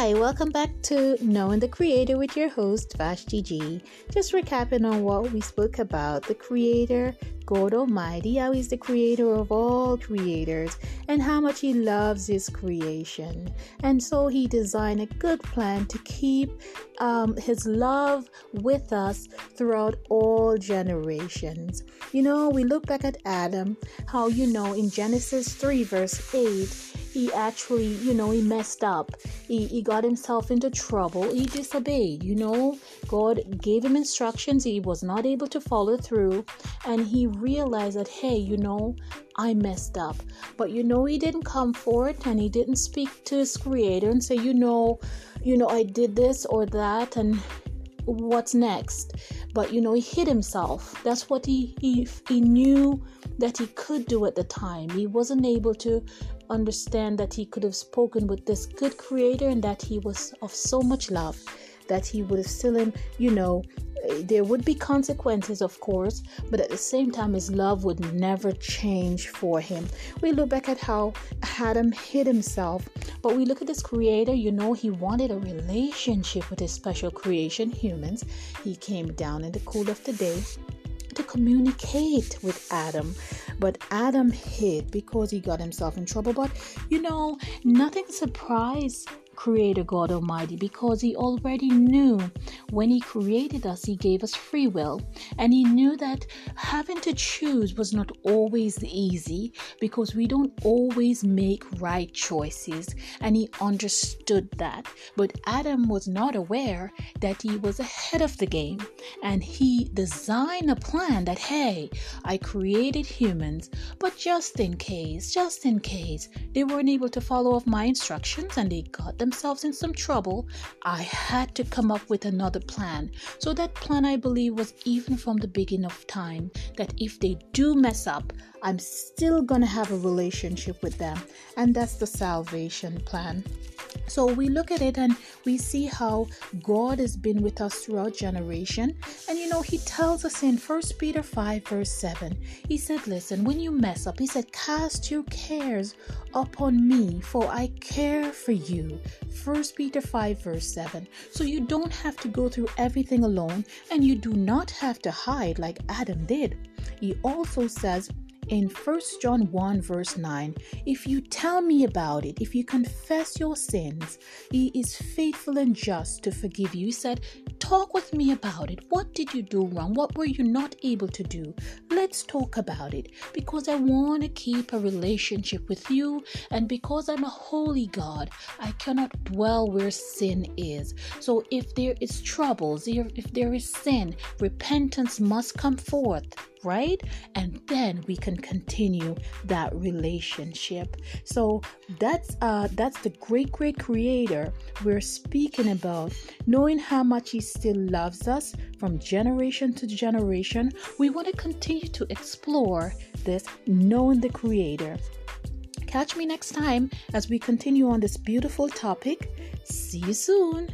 Hi, welcome back to Knowing the Creator with your host Vashti G. Just recapping on what we spoke about the Creator, God Almighty, how He's the Creator of all creators, and how much He loves His creation. And so He designed a good plan to keep um, His love with us throughout all generations. You know, we look back at Adam, how you know in Genesis 3, verse 8 he actually, you know, he messed up. He, he got himself into trouble. He disobeyed, you know. God gave him instructions. He was not able to follow through. And he realized that, hey, you know, I messed up. But, you know, he didn't come forward and he didn't speak to his creator and say, you know, you know, I did this or that. And what's next but you know he hid himself that's what he he, he knew that he could do at the time he wasn't able to understand that he could have spoken with this good creator and that he was of so much love that he would have still him you know eh, there would be consequences of course but at the same time his love would never change for him. We look back at how adam hid himself but we look at this creator you know he wanted a relationship with his special creation humans. He came down in the cool of the day to communicate with Adam. But Adam hid because he got himself in trouble. But you know, nothing surprised Creator God Almighty because He already knew when He created us, He gave us free will. And He knew that having to choose was not always easy because we don't always make right choices. And He understood that. But Adam was not aware that he was ahead of the game. And He designed a plan that, hey, I created humans, but just in case, just in case they weren't able to follow up my instructions and they got them themselves in some trouble, I had to come up with another plan. So that plan, I believe, was even from the beginning of time that if they do mess up, I'm still to have a relationship with them. And that's the salvation plan. So we look at it and we see how God has been with us throughout generation. And you know, he tells us in First Peter 5, verse 7, he said, Listen, when you mess up, he said, Cast your cares upon me, for I care for you. First Peter 5, verse 7. So you don't have to go through everything alone, and you do not have to hide like Adam did. He also says, in 1 John 1, verse 9, if you tell me about it, if you confess your sins, he is faithful and just to forgive you. He said, Talk with me about it. What did you do wrong? What were you not able to do? Let's talk about it because I want to keep a relationship with you, and because I'm a holy God, I cannot dwell where sin is. So if there is troubles, if there is sin, repentance must come forth right? And then we can continue that relationship. So that's uh that's the great great creator we're speaking about, knowing how much he still loves us from generation to generation. We want to continue to explore this knowing the creator. Catch me next time as we continue on this beautiful topic. See you soon.